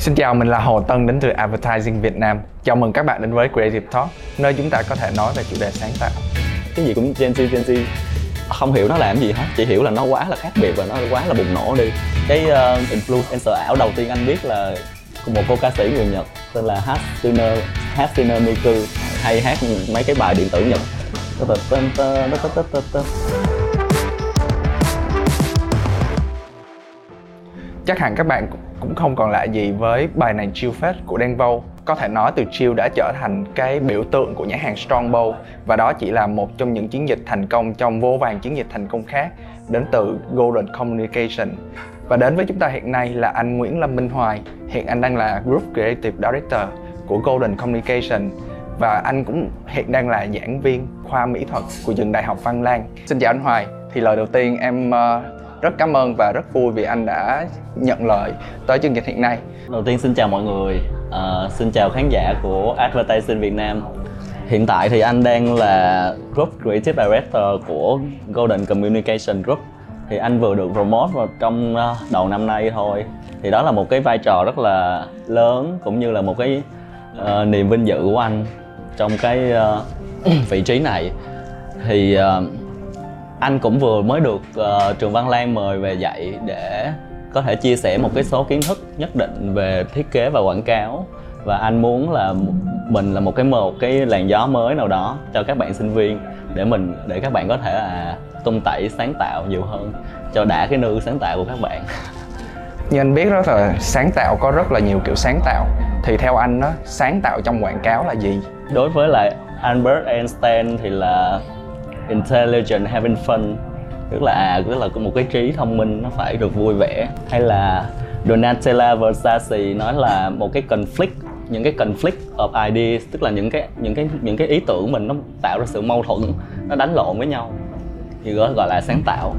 Xin chào, mình là Hồ Tân đến từ Advertising Việt Nam. Chào mừng các bạn đến với Creative Talk, nơi chúng ta có thể nói về chủ đề sáng tạo. cái gì cũng Gen Z Gen Z không hiểu nó làm gì hết chỉ hiểu là nó quá là khác biệt và nó quá là bùng nổ đi cái uh, influencer ảo đầu tiên anh biết là một cô ca sĩ người Nhật tên là Hatsune Hatsune Miku hay hát mấy cái bài điện tử Nhật Tơ Chắc hẳn các bạn cũng không còn lạ gì với bài này Chill Fest của Đen Vâu. Có thể nói từ Chill đã trở thành cái biểu tượng của nhãn hàng Strongbow và đó chỉ là một trong những chiến dịch thành công trong vô vàng chiến dịch thành công khác đến từ Golden Communication. Và đến với chúng ta hiện nay là anh Nguyễn Lâm Minh Hoài. Hiện anh đang là Group Creative Director của Golden Communication và anh cũng hiện đang là giảng viên khoa mỹ thuật của trường Đại học Văn Lang. Xin chào anh Hoài. Thì lời đầu tiên em uh, rất cảm ơn và rất vui vì anh đã nhận lời tới chương trình hiện nay. đầu tiên xin chào mọi người. Ờ, xin chào khán giả của Advertising Việt Nam. Hiện tại thì anh đang là Group Creative Director của Golden Communication Group. Thì anh vừa được promote vào trong à, đầu năm nay thôi. Thì đó là một cái vai trò rất là lớn cũng như là một cái uh, niềm vinh dự của anh trong cái uh, vị trí này. Thì uh, anh cũng vừa mới được ờ, trường Văn Lang mời về dạy để có thể chia sẻ một cái số kiến thức nhất định về thiết kế và quảng cáo và anh muốn là mình là một cái một cái làn gió mới nào đó cho các bạn sinh viên để mình để các bạn có thể à tung tẩy sáng tạo nhiều hơn cho đã cái nư sáng tạo của các bạn Như anh biết đó là sáng tạo có rất là nhiều kiểu sáng tạo. Thì theo anh đó, sáng tạo trong quảng cáo là gì? đối với lại Albert Einstein thì là intelligent, having fun. Tức là à tức là có một cái trí thông minh, nó phải được vui vẻ. Hay là Donatella Versace nói là một cái conflict, những cái conflict of ideas, tức là những cái những cái những cái ý tưởng mình nó tạo ra sự mâu thuẫn, nó đánh lộn với nhau. Thì gọi gọi là sáng tạo.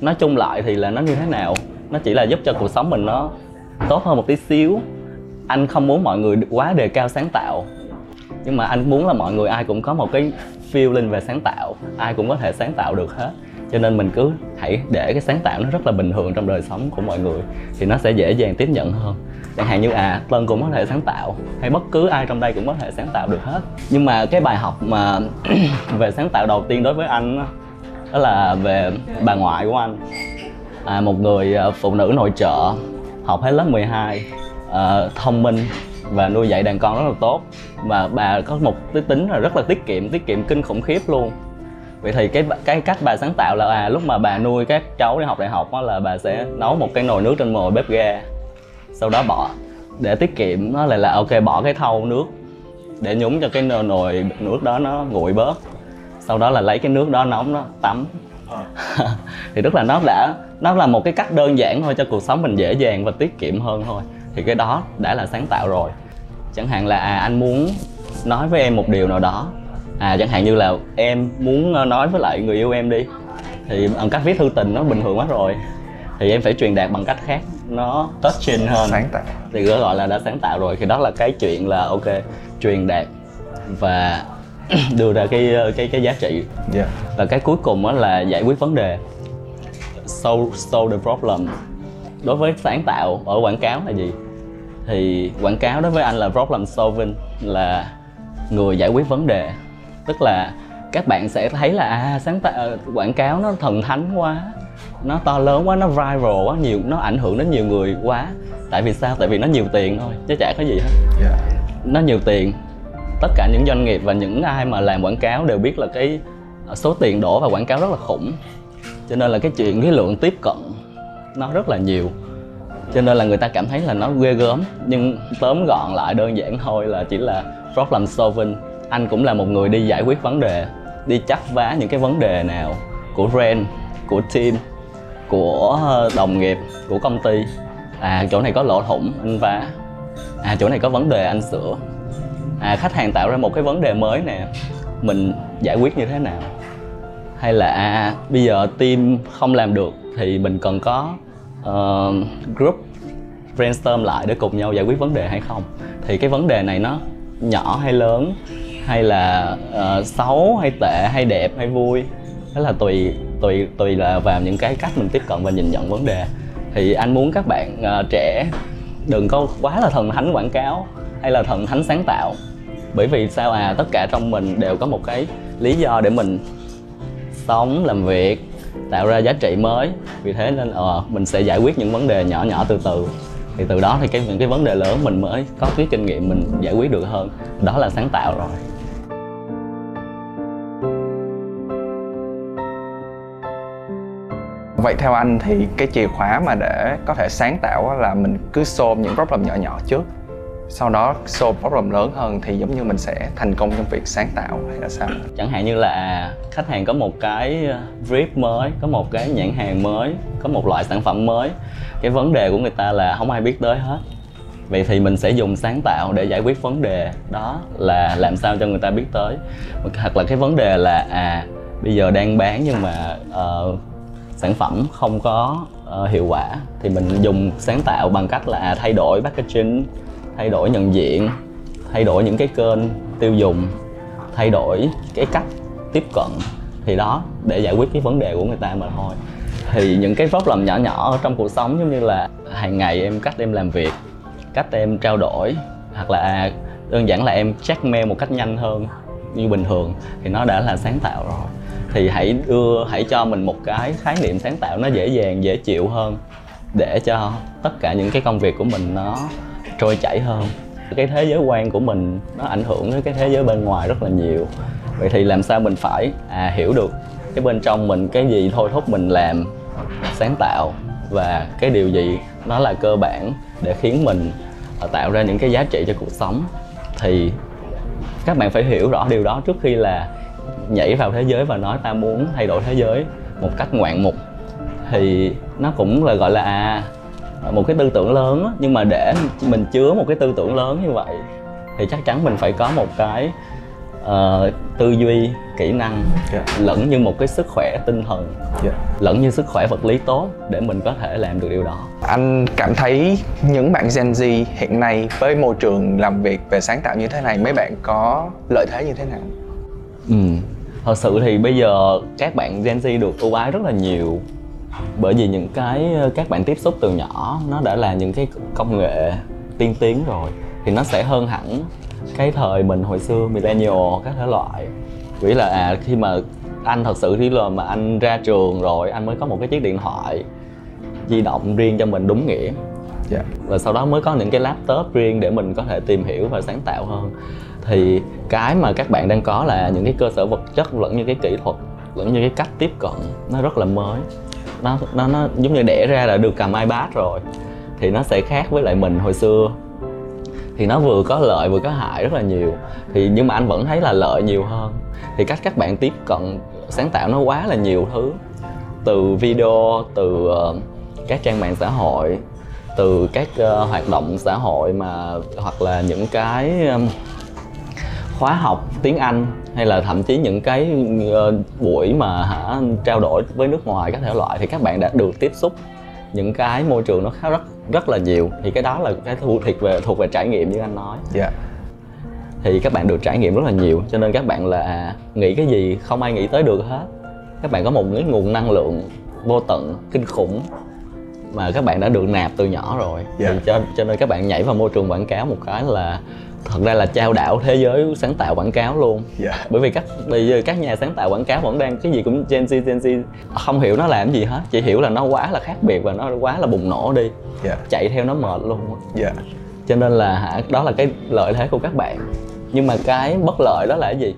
Nói chung lại thì là nó như thế nào? Nó chỉ là giúp cho cuộc sống mình nó tốt hơn một tí xíu. Anh không muốn mọi người quá đề cao sáng tạo. Nhưng mà anh muốn là mọi người ai cũng có một cái feeling về sáng tạo ai cũng có thể sáng tạo được hết. Cho nên mình cứ hãy để cái sáng tạo nó rất là bình thường trong đời sống của mọi người thì nó sẽ dễ dàng tiếp nhận hơn. Chẳng hạn như à tân cũng có thể sáng tạo hay bất cứ ai trong đây cũng có thể sáng tạo được hết. Nhưng mà cái bài học mà về sáng tạo đầu tiên đối với anh đó là về bà ngoại của anh. À, một người ờ, phụ nữ nội trợ học hết lớp 12 à, ờ, thông minh và nuôi dạy đàn con rất là tốt. Và bà có một cái tính là rất là tiết kiệm tiết kiệm kinh khủng khiếp luôn. Vậy thì cái cái cách bà sáng tạo là à lúc mà bà nuôi các cháu đi học đại học đó là bà sẽ nấu một cái nồi nước trên mồi bếp ga sau đó bỏ. Để tiết kiệm nó lại là ok bỏ cái thau nước để nhúng cho cái nồi, nồi nước đó nó nguội bớt. Sau đó là lấy cái nước đó nóng nó tắm. Thì tức là nó đã nó là một cái cách đơn giản thôi cho cuộc sống mình dễ dàng và tiết kiệm hơn thôi thì cái đó đã là sáng tạo rồi. Chẳng hạn là à anh muốn nói với em một điều nào đó. À chẳng hạn như là em muốn ờ, nói với lại người yêu em đi. Thì bằng cách viết thư tình nó bình thường quá rồi. Thì em phải truyền đạt bằng cách khác. Nó touching hơn. Sáng tạo. thì gọi là đã sáng tạo rồi. Thì đó là cái chuyện là ok truyền đạt và đưa ra cái ờ, cái cái giá trị. Yeah. và cái cuối cùng đó là giải quyết vấn đề. Solve, solve the problem. Đối với sáng tạo ở quảng cáo là gì thì quảng cáo đối với anh là problem solving là người giải quyết vấn đề. Tức là các bạn sẽ thấy là à sáng tạo quảng cáo nó thần thánh quá nó to lớn quá nó viral quá nhiều nó ảnh hưởng đến nhiều người quá. Tại vì sao? Tại vì nó nhiều tiền thôi chứ chả có gì hết. Yeah. nó nhiều tiền. Tất cả những doanh nghiệp và những ai mà làm quảng cáo đều biết là cái số tiền đổ vào quảng cáo rất là khủng. Cho nên là cái chuyện cái lượng tiếp cận nó rất là nhiều cho nên là người ta cảm thấy là nó ghê gớm. Nhưng tóm gọn lại đơn giản thôi là chỉ là problem solving anh cũng là một người đi giải quyết vấn đề đi chắc vá những cái vấn đề nào của brand của team của ờ, đồng nghiệp của công ty. À chỗ này có lỗ thủng anh vá. À chỗ này có vấn đề anh sửa. À khách hàng tạo ra một cái vấn đề mới nè mình giải quyết như thế nào? Hay là à, bây giờ team không làm được thì mình cần có uh, group brainstorm lại để cùng nhau giải quyết vấn đề hay không? Thì cái vấn đề này nó nhỏ hay lớn? Hay là uh, xấu hay tệ hay đẹp hay vui? Đó là tùy tùy tùy là vào những cái cách mình tiếp cận và nhìn nhận vấn đề. Thì anh muốn các bạn uh, trẻ đừng có quá là thần thánh quảng cáo hay là thần thánh sáng tạo. Bởi vì sao à? Tất cả trong mình đều có một cái lý do để mình sống làm việc tạo ra giá trị mới. Vì thế nên ờ mình sẽ giải quyết những vấn đề nhỏ nhỏ từ từ. Thì từ đó thì cái, những cái vấn đề lớn mình mới có cái kinh nghiệm mình giải quyết được hơn. Đó là sáng tạo rồi. Vậy theo anh thì cái chìa khóa mà để có thể sáng tạo là mình cứ xôm những problem nhỏ nhỏ trước sau đó solve problem lớn hơn thì giống như mình sẽ thành công trong việc sáng tạo hay là sao? chẳng hạn như là khách hàng có một cái ờ, brief mới có một cái nhãn hàng mới có một loại sản phẩm mới. Cái vấn đề của người ta là không ai biết tới hết. Vậy thì mình sẽ dùng sáng tạo để giải quyết vấn đề đó là làm sao cho người ta biết tới. Hoặc là cái vấn đề là à bây giờ đang bán nhưng mà uh, sản phẩm không có uh, hiệu quả thì mình dùng sáng tạo bằng cách là à, thay đổi packaging thay đổi nhận diện, thay đổi những cái kênh tiêu dùng, thay đổi cái cách tiếp cận thì đó, để giải quyết cái vấn đề của người ta mà thôi. Thì những cái problem nhỏ nhỏ ở trong cuộc sống giống như là hàng ngày em cách em làm việc, cách em trao đổi, hoặc là đơn giản là em check mail một cách nhanh hơn như bình thường thì nó đã là sáng tạo rồi. Thì hãy đưa, hãy cho mình một cái khái niệm sáng tạo nó dễ dàng, dễ chịu hơn để cho tất cả những cái công việc của mình nó trôi chảy hơn. Cái thế giới quan của mình nó ảnh hưởng đến cái thế giới bên ngoài rất là nhiều. Vậy thì làm sao mình phải à hiểu được cái bên trong mình, cái gì thôi thúc mình làm sáng tạo và cái điều gì nó là cơ bản để khiến mình à, tạo ra những cái giá trị cho cuộc sống. Thì các bạn phải hiểu rõ điều đó trước khi là nhảy vào thế giới và nói ta muốn thay đổi thế giới một cách ngoạn mục. Thì nó cũng là, gọi là à một cái tư tưởng lớn nhưng mà để mình chứa một cái tư tưởng lớn như vậy thì chắc chắn mình phải có một cái uh, tư duy kỹ năng yeah. lẫn như một cái sức khỏe tinh thần yeah. lẫn như sức khỏe vật lý tốt để mình có thể làm được điều đó. Anh cảm thấy những bạn Gen Z hiện nay với môi trường làm việc về sáng tạo như thế này mấy bạn có lợi thế như thế nào? Ừ. Thật sự thì bây giờ các bạn Gen Z được ưu ái rất là nhiều bởi vì những cái các bạn tiếp xúc từ nhỏ nó đã là những cái công nghệ tiên tiến rồi thì nó sẽ hơn hẳn cái thời mình hồi xưa millennial các thể loại vì là à khi mà anh thật sự khi là mà anh ra trường rồi anh mới có một cái chiếc điện thoại di động riêng cho mình đúng nghĩa yeah. Dạ. và sau đó mới có những cái laptop riêng để mình có thể tìm hiểu và sáng tạo hơn thì cái mà các bạn đang có là những cái cơ sở vật chất lẫn như cái kỹ thuật lẫn như cái cách tiếp cận nó rất là mới nó nó nó giống như đẻ ra là được cầm ipad rồi. Thì nó sẽ khác với lại mình hồi xưa. Thì nó vừa có lợi vừa có hại rất là nhiều. Thì nhưng mà anh vẫn thấy là lợi nhiều hơn. Thì cách các bạn tiếp cận sáng tạo nó quá là nhiều thứ. Từ video từ uh, các trang mạng xã hội từ các uh, hoạt động xã hội mà hoặc là những cái um, khóa học tiếng Anh hay là thậm chí những cái uh, buổi mà hả trao đổi với nước ngoài các thể loại thì các bạn đã được tiếp xúc những cái môi trường nó khá rất rất là nhiều thì cái đó là cái thuộc về thuộc về trải nghiệm như anh nói yeah. Dạ. thì các bạn được trải nghiệm rất là nhiều cho nên các bạn là nghĩ cái gì không ai nghĩ tới được hết các bạn có một cái nguồn năng lượng vô tận kinh khủng mà các bạn đã được nạp từ nhỏ rồi yeah. thì dạ. cho cho nên các bạn nhảy vào môi trường quảng cáo một cái là thật ra là trao đảo thế giới sáng tạo quảng cáo luôn yeah. Dạ. bởi vì các bây giờ các nhà sáng tạo quảng cáo vẫn đang cái gì cũng Gen Z Gen Z không hiểu nó làm gì hết chỉ hiểu là nó quá là khác biệt và nó quá là bùng nổ đi yeah. Dạ. chạy theo nó mệt luôn yeah. Dạ. cho nên là hả đó là cái lợi thế của các bạn nhưng mà cái bất lợi đó là cái gì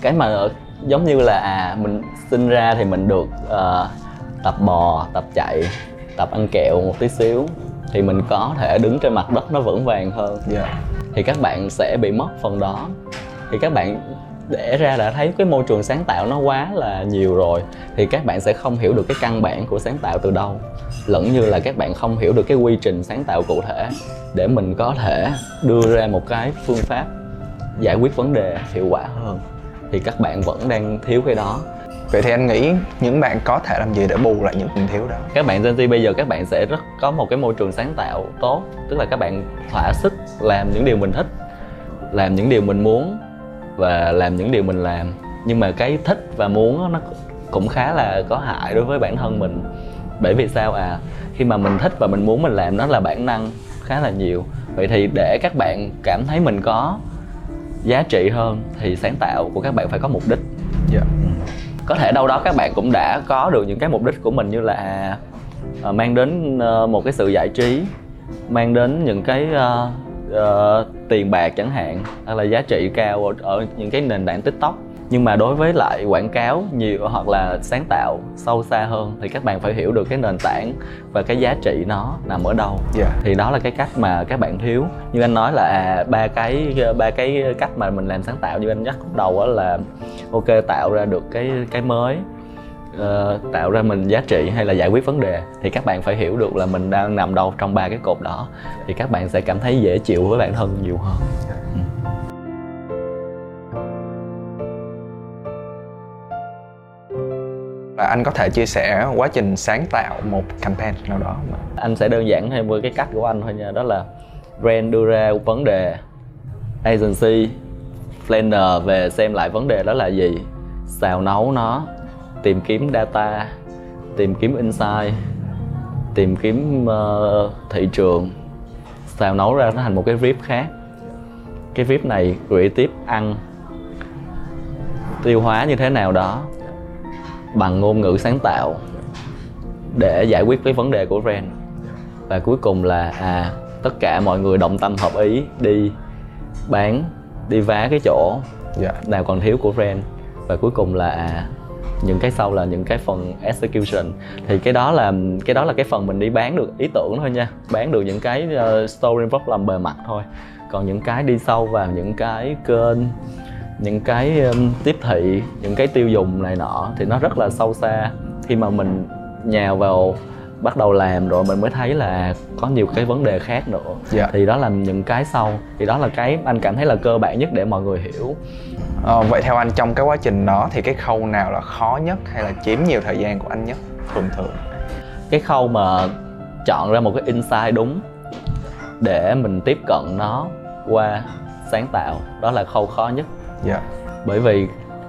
cái mà giống như là à mình sinh ra thì mình được uh, tập bò tập chạy tập ăn kẹo một tí xíu thì mình có thể đứng trên mặt đất nó vững vàng hơn. Yeah. thì các bạn sẽ bị mất phần đó. Thì các bạn để ra đã thấy cái môi trường sáng tạo nó quá là nhiều rồi thì các bạn sẽ không hiểu được cái căn bản của sáng tạo từ đâu. Lẫn như là các bạn không hiểu được cái quy trình sáng tạo cụ thể. Để mình có thể đưa ra một cái phương pháp giải quyết vấn đề hiệu quả hơn. Thì các bạn vẫn đang thiếu cái đó Vậy thì anh nghĩ những bạn có thể làm gì để bù lại những phần thiếu đó? Các bạn Gen Z bây giờ các bạn sẽ rất có một cái môi trường sáng tạo tốt Tức là các bạn thỏa sức làm những điều mình thích Làm những điều mình muốn Và làm những điều mình làm. Nhưng mà cái thích và muốn nó cũng khá là có hại đối với bản thân mình. Bởi vì sao à? Khi mà mình thích và mình muốn mình làm nó là bản năng khá là nhiều. Vậy thì để các bạn cảm thấy mình có giá trị hơn thì sáng tạo của các bạn phải có mục đích. Dạ có thể đâu đó các bạn cũng đã có được những cái mục đích của mình như là uh, mang đến uh, một cái sự giải trí mang đến những cái uh, uh, tiền bạc chẳng hạn hay là giá trị cao ở, ở những cái nền tảng tiktok nhưng mà đối với lại quảng cáo nhiều hoặc là sáng tạo sâu xa hơn thì các bạn phải hiểu được cái nền tảng và cái giá trị nó nằm ở đâu. Dạ. Thì đó là cái cách mà các bạn thiếu. Như anh nói là à, ba cái ba cái cách mà mình làm sáng tạo như anh nhắc lúc đầu đó là ok tạo ra được cái cái mới ờ, tạo ra mình giá trị hay là giải quyết vấn đề thì các bạn phải hiểu được là mình đang nằm đâu trong ba cái cột đó thì các bạn sẽ cảm thấy dễ chịu với bản thân nhiều hơn và anh có thể chia sẻ quá trình sáng tạo một campaign nào đó mà. Anh sẽ đơn giản thêm với cái cách của anh thôi nha đó là brand đưa ra vấn đề agency planner về xem lại vấn đề đó là gì xào nấu nó tìm kiếm data tìm kiếm insight tìm kiếm uh, thị trường. Xào nấu ra nó thành một cái vip khác. Cái vip này gửi tiếp ăn. Tiêu hóa như thế nào đó bằng ngôn ngữ sáng tạo để giải quyết cái vấn đề của brand và cuối cùng là à tất cả mọi người đồng tâm hợp ý đi bán đi vá cái chỗ dạ. nào còn thiếu của brand và cuối cùng là à những cái sau là những cái phần execution. Thì cái đó là cái đó là cái phần mình đi bán được ý tưởng thôi nha. Bán được những cái uh, story problem bề mặt thôi. Còn những cái đi sâu vào những cái kênh những cái tiếp thị những cái tiêu dùng này nọ thì nó rất là sâu xa. Khi mà mình nhào vào bắt đầu làm rồi mình mới thấy là có nhiều cái vấn đề khác nữa. Dạ. Thì đó là những cái sau. Thì đó là cái anh cảm thấy là cơ bản nhất để mọi người hiểu. Ờ, vậy theo anh trong cái quá trình đó thì cái khâu nào là khó nhất hay là chiếm nhiều thời gian của anh nhất thường thường? Cái khâu mà chọn ra một cái insight đúng để mình tiếp cận nó qua sáng tạo đó là khâu khó nhất dạ. Bởi vì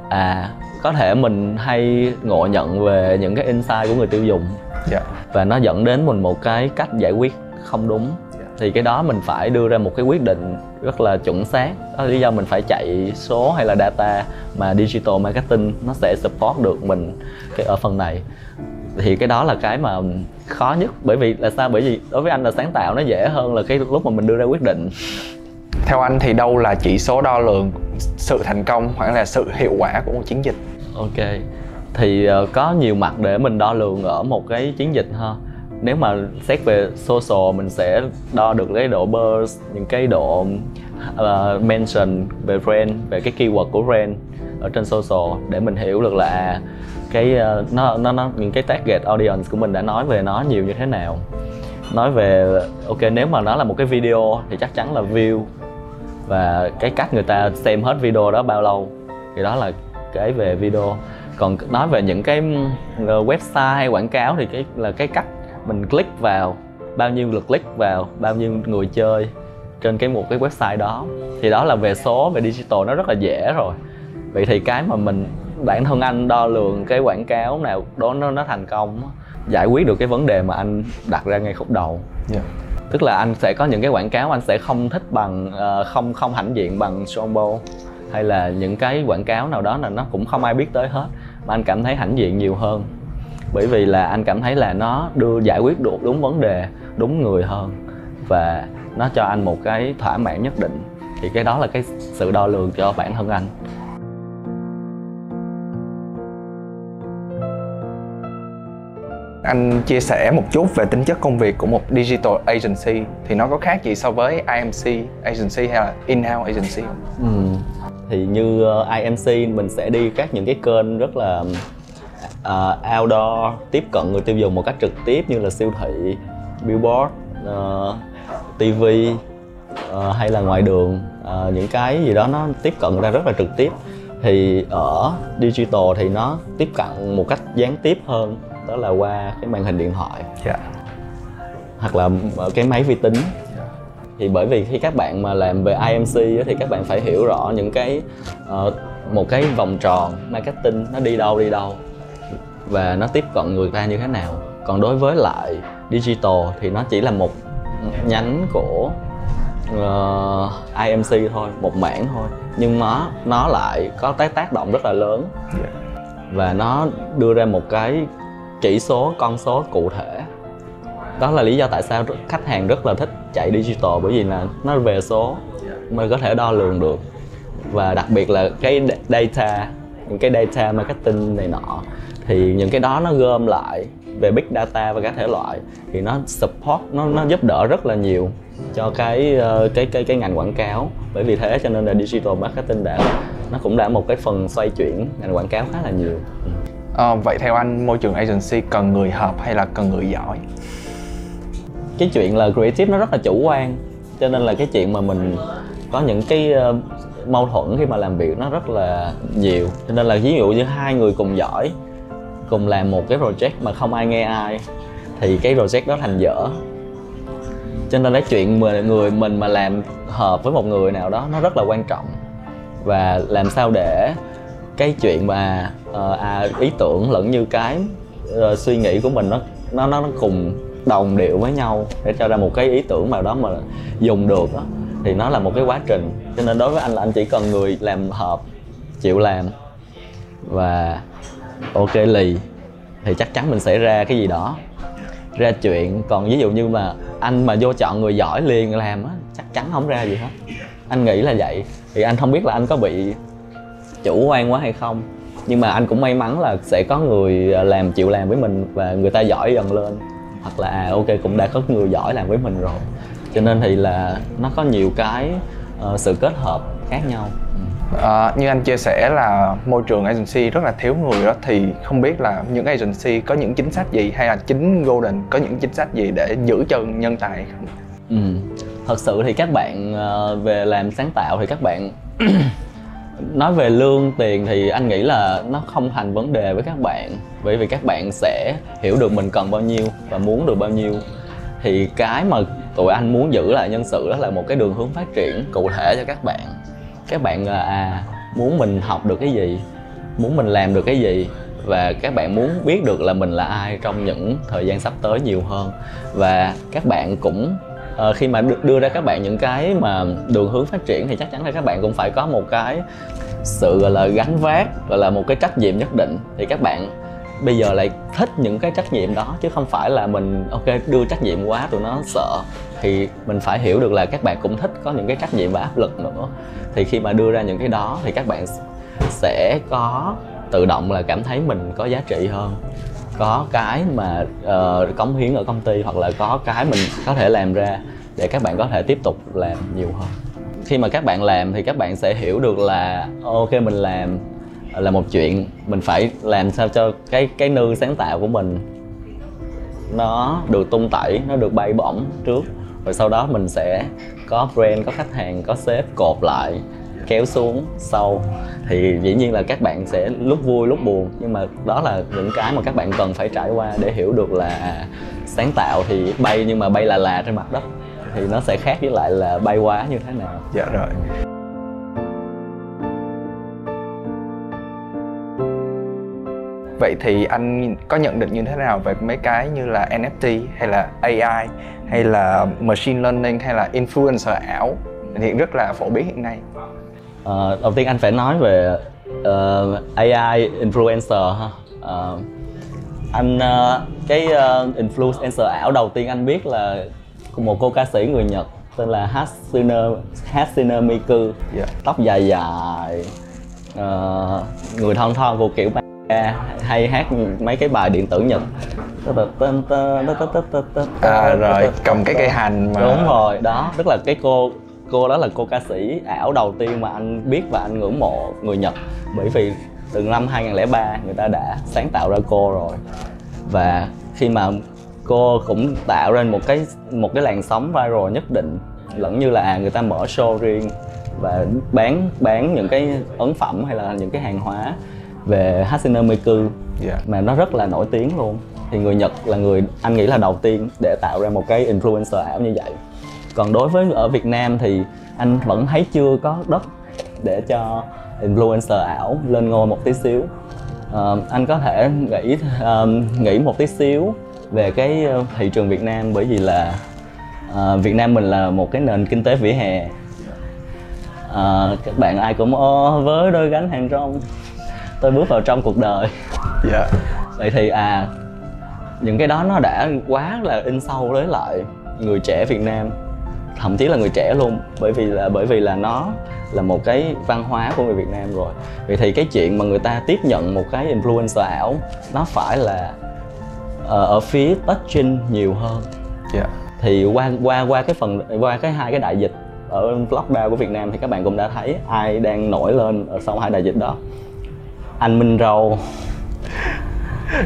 à có thể mình hay ngộ nhận về những cái insight của người tiêu dùng. Dạ. Và nó dẫn đến mình một cái cách giải quyết không đúng. Dạ. thì cái đó mình phải đưa ra một cái quyết định rất là chuẩn xác. Đó là lý do mình phải chạy số hay là data mà digital marketing nó sẽ support được mình cái ở phần này. Thì cái đó là cái mà khó nhất. Bởi vì là sao? Bởi vì đối với anh là sáng tạo nó dễ hơn là cái lúc mà mình đưa ra quyết định theo anh thì đâu là chỉ số đo lường sự thành công hoặc là sự hiệu quả của một chiến dịch? Ok thì ờ, có nhiều mặt để mình đo lường ở một cái chiến dịch ha. Nếu mà xét về social mình sẽ đo được cái độ burst những cái độ uh, mention về brand về cái keyword của brand ở trên social để mình hiểu được là cái uh, nó nó nó những cái target audience của mình đã nói về nó nhiều như thế nào. Nói về ok nếu mà nó là một cái video thì chắc chắn là view và cái cách người ta xem hết video đó bao lâu, thì đó là cái về video. Còn nói về những cái ờ, website hay quảng cáo thì cái là cái cách mình click vào, bao nhiêu lượt click vào, bao nhiêu người chơi trên cái một cái website đó. Thì đó là về số, về digital, nó rất là dễ rồi. Vậy thì cái mà mình, bản thân anh đo lường cái quảng cáo nào đó nó nó thành công giải quyết được cái vấn đề mà anh đặt ra ngay khúc đầu. Yeah tức là anh sẽ có những cái quảng cáo anh sẽ không thích bằng uh, không không hãnh diện bằng Strongbow hay là những cái quảng cáo nào đó là nó cũng không ai biết tới hết mà anh cảm thấy hãnh diện nhiều hơn. Bởi vì là anh cảm thấy là nó đưa giải quyết được đúng vấn đề đúng người hơn và nó cho anh một cái thỏa mãn nhất định. Thì cái đó là cái sự đo lường cho bản thân anh. Anh chia sẻ một chút về tính chất công việc của một digital agency thì nó có khác gì so với IMC agency hay là in-house agency không? Ừ. thì như ờ, IMC mình sẽ đi các những cái kênh rất là uh, outdoor tiếp cận người tiêu dùng một cách trực tiếp như là siêu thị, billboard, ờ, uh, TV uh, hay là ngoài đường uh, những cái gì đó nó tiếp cận ra rất là trực tiếp thì ở digital thì nó tiếp cận một cách gián tiếp hơn đó là qua cái màn hình điện thoại. Dạ. Hoặc là ở cái máy vi tính. Thì bởi vì khi các bạn mà làm về IMC thì các bạn phải hiểu rõ những cái ờ, một cái vòng tròn marketing nó đi đâu đi đâu. Và nó tiếp cận người ta như thế nào. Còn đối với lại digital thì nó chỉ là một nhánh của uh, IMC thôi một mảng thôi. Nhưng nó nó lại có tác tác động rất là lớn. Yeah. và nó đưa ra một cái chỉ số, con số cụ thể. Đó là lý do tại sao khách hàng rất là thích chạy digital, bởi vì là nó về số mới có thể đo lường được. Và đặc biệt là cái data, những cái data marketing này nọ, thì những cái đó nó gom lại về big data và các thể loại, thì nó support, nó nó giúp đỡ rất là nhiều cho cái ờ, cái cái cái ngành quảng cáo. Bởi vì thế cho nên là digital marketing đã, nó cũng đã một cái phần xoay chuyển ngành quảng cáo khá là nhiều. Ừ à, vậy theo anh môi trường agency cần người hợp hay là cần người giỏi? Cái chuyện là creative nó rất là chủ quan cho nên là cái chuyện mà mình có những cái uh, mâu thuẫn khi mà làm việc nó rất là nhiều. Cho nên là ví dụ như hai người cùng giỏi cùng làm một cái project mà không ai nghe ai thì cái project đó thành dở. Cho nên cái chuyện mà người mình mà làm hợp với một người nào đó nó rất là quan trọng. Và làm sao để cái chuyện mà uh, à, ý tưởng lẫn như cái uh, suy nghĩ của mình nó nó nó cùng đồng điệu với nhau để cho ra một cái ý tưởng nào đó mà dùng được đó thì nó là một cái quá trình. Cho nên đối với anh là anh chỉ cần người làm hợp chịu làm và ok lì thì chắc chắn mình sẽ ra cái gì đó ra chuyện. Còn ví dụ như mà anh mà vô chọn người giỏi liền làm á chắc chắn không ra gì hết. Anh nghĩ là vậy. Thì anh không biết là anh có bị chủ quan quá hay không nhưng mà anh cũng may mắn là sẽ có người làm chịu làm với mình và người ta giỏi dần lên hoặc là à ok cũng đã có người giỏi làm với mình rồi cho nên thì là nó có nhiều cái uh, sự kết hợp khác nhau À, như anh chia sẻ là môi trường agency rất là thiếu người đó thì không biết là những agency có những chính sách gì hay là chính Golden có những chính sách gì để giữ chân nhân tài không? Ừ. Thật sự thì các bạn uh, về làm sáng tạo thì các bạn nói về lương tiền thì anh nghĩ là nó không thành vấn đề với các bạn. Bởi vì các bạn sẽ hiểu được mình cần bao nhiêu và muốn được bao nhiêu. Thì cái mà tụi anh muốn giữ lại nhân sự đó là một cái đường hướng phát triển cụ thể cho các bạn. Các bạn là à muốn mình học được cái gì, muốn mình làm được cái gì và các bạn muốn biết được là mình là ai trong những thời gian sắp tới nhiều hơn. Và các bạn cũng à, khi mà đưa ra các bạn những cái mà đường hướng phát triển thì chắc chắn là các bạn cũng phải có một cái sự gọi là gắn vác gọi là một cái trách nhiệm nhất định. Thì các bạn bây giờ lại thích những cái trách nhiệm đó chứ không phải là mình ok đưa trách nhiệm quá tụi nó sợ. Thì mình phải hiểu được là các bạn cũng thích có những cái trách nhiệm và áp lực nữa. Thì khi mà đưa ra những cái đó thì các bạn sẽ có tự động là cảm thấy mình có giá trị hơn có cái mà uh, cống hiến ở công ty hoặc là có cái mình có thể làm ra để các bạn có thể tiếp tục làm nhiều hơn. Khi mà các bạn làm thì các bạn sẽ hiểu được là ờ, ok mình làm là một chuyện mình phải làm sao cho cái cái nư sáng tạo của mình nó được tung tẩy nó được bay bổng trước. Rồi sau đó mình sẽ có brand có khách hàng có sếp cột lại kéo xuống sâu. Thì dĩ nhiên là các bạn sẽ lúc vui, lúc buồn, nhưng mà đó là những cái mà các bạn cần phải trải qua để hiểu được là sáng tạo thì bay nhưng mà bay là là trên mặt đất. Thì nó sẽ khác với lại là bay quá như thế nào. Dạ rồi. Vậy thì anh có nhận định như thế nào về mấy cái như là NFT hay là AI hay là machine learning hay là influencer ảo thì rất là phổ biến hiện nay? Uh, đầu tiên anh phải nói về uh, AI influencer ha uh, anh uh, cái uh, influencer ảo đầu tiên anh biết là một cô ca sĩ người Nhật tên là Hatsune Hatsune Miku yeah. Dạ. tóc dài dài uh, người thon thon vô kiểu hay hát mấy cái bài điện tử nhật à rồi cầm cái cây hành mà đúng rồi đó tức là cái cô cô đó là cô ca sĩ ảo đầu tiên mà anh biết và anh ngưỡng mộ người Nhật bởi vì từ năm 2003 người ta đã sáng tạo ra cô rồi và khi mà cô cũng tạo ra một cái một cái làn sóng viral nhất định lẫn như là người ta mở show riêng và bán bán những cái ấn phẩm hay là những cái hàng hóa về Hatsune Miku yeah. Dạ. mà nó rất là nổi tiếng luôn thì người Nhật là người anh nghĩ là đầu tiên để tạo ra một cái influencer ảo như vậy còn đối với ở Việt Nam thì anh vẫn thấy chưa có đất để cho influencer ảo lên ngôi một tí xíu. Uh, anh có thể nghĩ uh, nghĩ một tí xíu về cái ờ, thị trường Việt Nam bởi vì là ờ, Việt Nam mình là một cái nền kinh tế vỉa hè. Ờ, các bạn ai cũng ô với đôi gánh hàng rong. Tôi bước vào trong cuộc đời. Dạ. Vậy thì à những cái đó nó đã quá là in sâu với lại người trẻ Việt Nam thậm chí là người trẻ luôn bởi vì là bởi vì là nó là một cái văn hóa của người Việt Nam rồi. Vậy thì cái chuyện mà người ta tiếp nhận một cái influencer ảo nó phải là ờ, ở phía touching nhiều hơn. Dạ. Thì qua qua qua cái phần qua cái hai cái đại dịch ở lockdown của Việt Nam thì các bạn cũng đã thấy ai đang nổi lên ở sau hai đại dịch đó. Anh Minh Râu.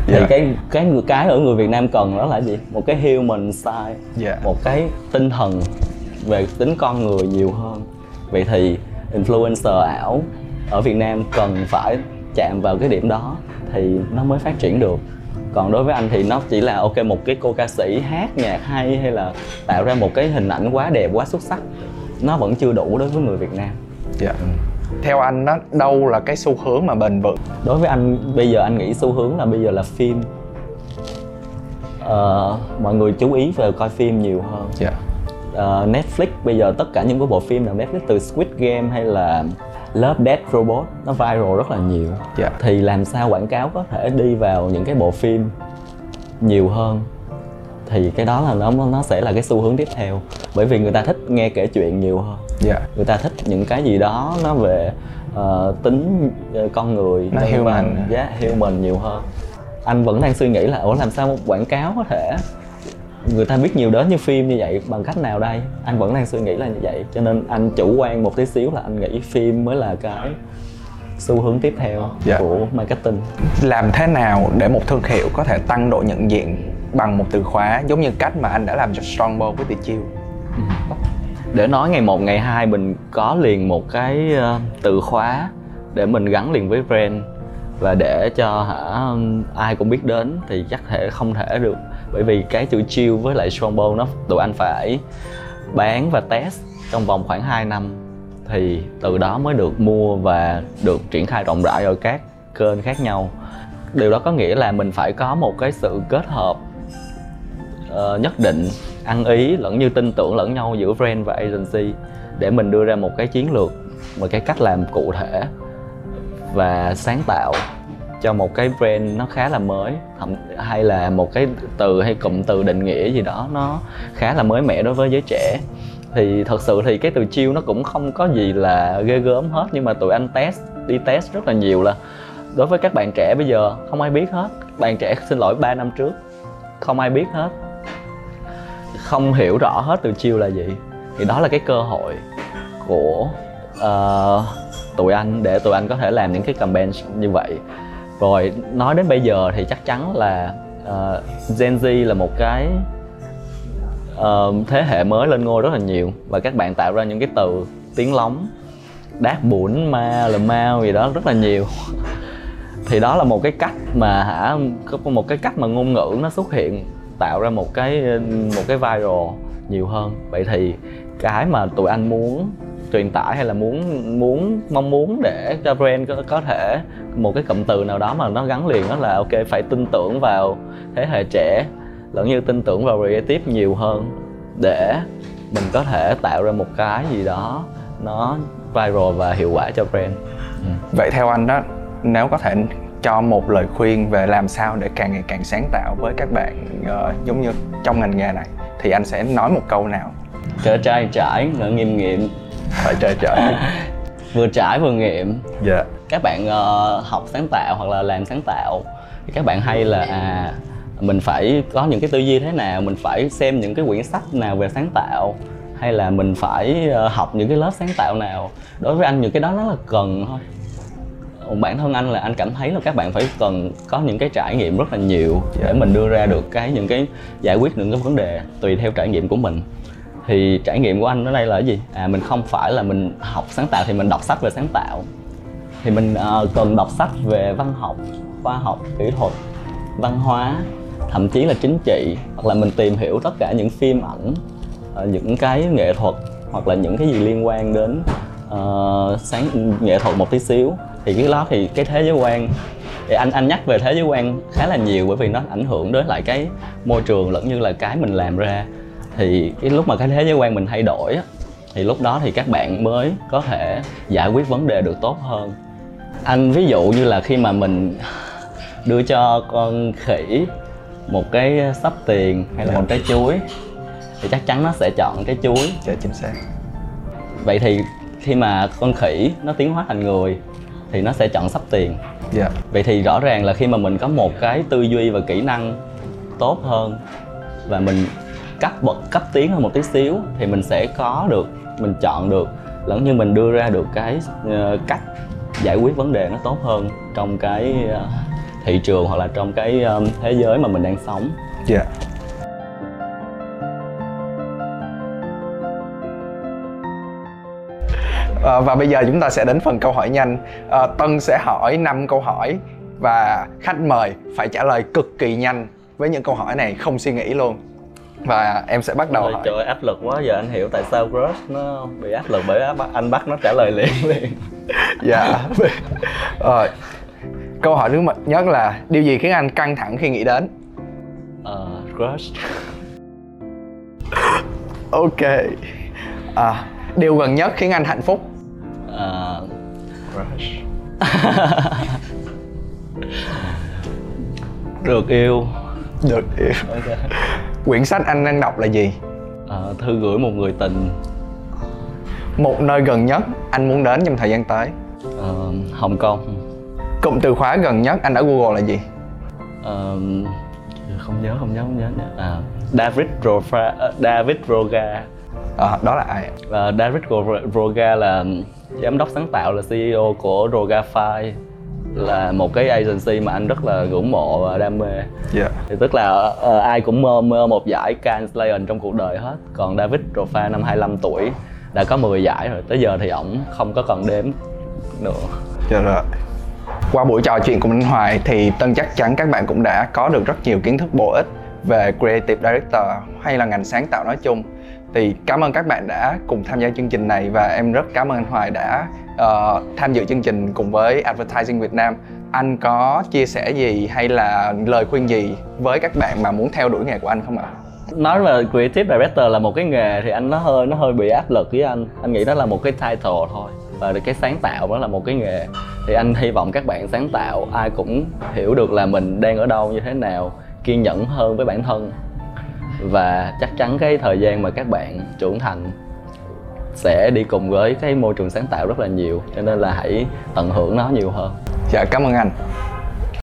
Thì Dạ. cái cái người cái ở người Việt Nam cần đó là gì? Một cái human side Dạ. một cái tinh thần về tính con người nhiều hơn. Vậy thì influencer ảo ở Việt Nam cần phải chạm vào cái điểm đó thì nó mới phát triển được. Còn đối với anh thì nó chỉ là ok một cái cô ca sĩ hát nhạc hay hay là tạo ra một cái hình ảnh quá đẹp quá xuất sắc nó vẫn chưa đủ đối với người Việt Nam. Dạ. Theo anh nó đâu là cái xu hướng mà bền vững? Đối với anh bây giờ anh nghĩ xu hướng là bây giờ là phim. Ờ, mọi người chú ý về coi phim nhiều hơn. Dạ Ờ, Netflix bây giờ tất cả những cái bộ phim nào Netflix từ Squid Game hay là Love Death Robot nó viral rất là nhiều. Dạ. Thì làm sao quảng cáo có thể đi vào những cái bộ phim nhiều hơn? Thì cái đó là nó nó sẽ là cái xu hướng tiếp theo. Bởi vì người ta thích nghe kể chuyện nhiều hơn. Dạ. Người ta thích những cái gì đó nó về ờ, tính ờ, con người Nó human. văn, yeah, human nhiều hơn. Anh vẫn đang suy nghĩ là ủa làm sao một quảng cáo có thể người ta biết nhiều đến như phim như vậy bằng cách nào đây? Anh vẫn đang suy nghĩ là như vậy cho nên anh chủ quan một tí xíu là anh nghĩ phim mới là cái xu hướng tiếp theo Dạ. của marketing. Làm thế nào để một thương hiệu có thể tăng độ nhận diện bằng một từ khóa giống như cách mà anh đã làm cho Strongbow với Tiệt Chiêu? Để nói ngày một ngày hai mình có liền một cái ờ, từ khóa để mình gắn liền với brand và để cho hả ai cũng biết đến thì chắc thể không thể được bởi vì cái chữ chill với lại strongbow nó tụi anh phải bán và test trong vòng khoảng 2 năm. Thì từ đó mới được mua và được triển khai rộng rãi ở các kênh khác nhau. Điều đó có nghĩa là mình phải có một cái sự kết hợp uh, nhất định ăn ý lẫn như tin tưởng lẫn nhau giữa brand và agency để mình đưa ra một cái chiến lược một cái cách làm cụ thể và sáng tạo cho một cái brand nó khá là mới thậm hay là một cái từ hay cụm từ định nghĩa gì đó nó khá là mới mẻ đối với giới trẻ. Thì thật sự thì cái từ chiêu nó cũng không có gì là ghê gớm hết nhưng mà tụi anh test đi test rất là nhiều là đối với các bạn trẻ bây giờ không ai biết hết. Bạn trẻ xin lỗi 3 năm trước không ai biết hết. Không hiểu rõ hết từ chiêu là gì. Thì đó là cái cơ hội của uh, tụi anh để tụi anh có thể làm những cái campaign như vậy rồi nói đến bây giờ thì chắc chắn là uh, Gen Z là một cái uh, thế hệ mới lên ngôi rất là nhiều. Và các bạn tạo ra những cái từ tiếng lóng đát bủn ma là mau gì đó rất là nhiều. Thì đó là một cái cách mà hả có một cái cách mà ngôn ngữ nó xuất hiện tạo ra một cái một cái viral nhiều hơn. Vậy thì cái mà tụi anh muốn truyền tải hay là muốn muốn mong muốn để cho brand có, có thể một cái cụm từ nào đó mà nó gắn liền đó là ok phải tin tưởng vào thế hệ trẻ lẫn như tin tưởng vào creative nhiều hơn để mình có thể tạo ra một cái gì đó nó viral và hiệu quả cho brand. Vậy theo anh đó nếu có thể cho một lời khuyên về làm sao để càng ngày càng sáng tạo với các bạn ờ, giống như trong ngành nghề này thì anh sẽ nói một câu nào? Trở trai trải nữa nghiêm nghiệm phải trời trời vừa trải vừa nghiệm. Dạ. Các bạn ờ, học sáng tạo hoặc là làm sáng tạo thì các bạn hay là à mình phải có những cái tư duy thế nào mình phải xem những cái quyển sách nào về sáng tạo hay là mình phải ờ, học những cái lớp sáng tạo nào. Đối với anh những cái đó nó là cần thôi. Bản thân anh là anh cảm thấy là các bạn phải cần có những cái trải nghiệm rất là nhiều để mình đưa ra được cái những cái giải quyết những cái vấn đề tùy theo trải nghiệm của mình thì trải nghiệm của anh ở đây là cái gì? À mình không phải là mình học sáng tạo thì mình đọc sách về sáng tạo. Thì mình uh, cần đọc sách về văn học khoa học kỹ thuật văn hóa thậm chí là chính trị hoặc là mình tìm hiểu tất cả những phim ảnh uh, những cái nghệ thuật hoặc là những cái gì liên quan đến uh, sáng nghệ thuật một tí xíu. Thì cái đó thì cái thế giới quan thì anh anh nhắc về thế giới quan khá là nhiều bởi vì nó ảnh hưởng đến lại cái môi trường lẫn như là cái mình làm ra thì cái lúc mà cái thế giới quan mình thay đổi á, thì lúc đó thì các bạn mới có thể giải quyết vấn đề được tốt hơn. Anh ví dụ như là khi mà mình đưa cho con khỉ một cái sắp tiền hay là một trái chuối thì chắc chắn nó sẽ chọn cái chuối. Dạ chính xác. Vậy thì khi mà con khỉ nó tiến hóa thành người thì nó sẽ chọn sắp tiền. Dạ. Vậy thì rõ ràng là khi mà mình có một cái tư duy và kỹ năng tốt hơn và mình cấp bậc cấp tiến hơn một tí xíu thì mình sẽ có được mình chọn được lẫn như mình đưa ra được cái ờ, cách giải quyết vấn đề nó tốt hơn trong cái ờ, thị trường hoặc là trong cái ờ, thế giới mà mình đang sống. Dạ. Ờ, và bây giờ chúng ta sẽ đến phần câu hỏi nhanh. À, Tân sẽ hỏi 5 câu hỏi và khách mời phải trả lời cực kỳ nhanh với những câu hỏi này không suy nghĩ luôn và em sẽ bắt đầu Ôi, hỏi. trời áp lực quá giờ anh hiểu tại sao crush nó bị áp lực bởi áp- anh bắt nó trả lời liền. Liền dạ. Rồi câu hỏi thứ nhất là điều gì khiến anh căng thẳng khi nghĩ đến? Ờ, crush. Ok. À, điều gần nhất khiến anh hạnh phúc? Ờ, được yêu. Được yêu. Ok. Quyển sách anh đang đọc là gì? Ờ, thư gửi một người tình. Một nơi gần nhất anh muốn đến trong thời gian tới. Ờ, Hồng Kông. Cụm từ khóa gần nhất anh ở google là gì? Ờ, không nhớ không nhớ không nhớ nữa. à, David Rofa, ờ, David Roga à, đó là ai? Ờ, David Ro- Roga là giám đốc sáng tạo là CEO của Rogafy là một cái agency mà anh rất là ngưỡng mộ và đam mê. Dạ. Thì tức là ờ, ai cũng mơ mơ một giải Cannes Lion trong cuộc đời hết. Còn David Rofa năm 25 tuổi đã có 10 giải rồi. Tới giờ thì ổng không có còn đếm nữa. Dạ rồi. Qua buổi trò chuyện cùng anh Hoài thì Tân chắc chắn các bạn cũng đã có được rất nhiều kiến thức bổ ích về Creative Director hay là ngành sáng tạo nói chung. Thì cảm ơn các bạn đã cùng tham gia chương trình này và em rất cảm ơn anh Hoài đã uh, tham dự chương trình cùng với Advertising Việt Nam. Anh có chia sẻ gì hay là lời khuyên gì với các bạn mà muốn theo đuổi nghề của anh không ạ? nói về creative director là một cái nghề thì anh nó hơi nó hơi bị áp lực với anh. Anh nghĩ đó là một cái title thôi. Và cái sáng tạo đó là một cái nghề. Thì anh hy vọng các bạn sáng tạo ai cũng hiểu được là mình đang ở đâu như thế nào kiên nhẫn hơn với bản thân. Và chắc chắn cái thời gian mà các bạn trưởng thành sẽ đi cùng với cái môi trường sáng tạo rất là nhiều, cho nên là hãy tận hưởng nó nhiều hơn. Dạ cảm ơn anh.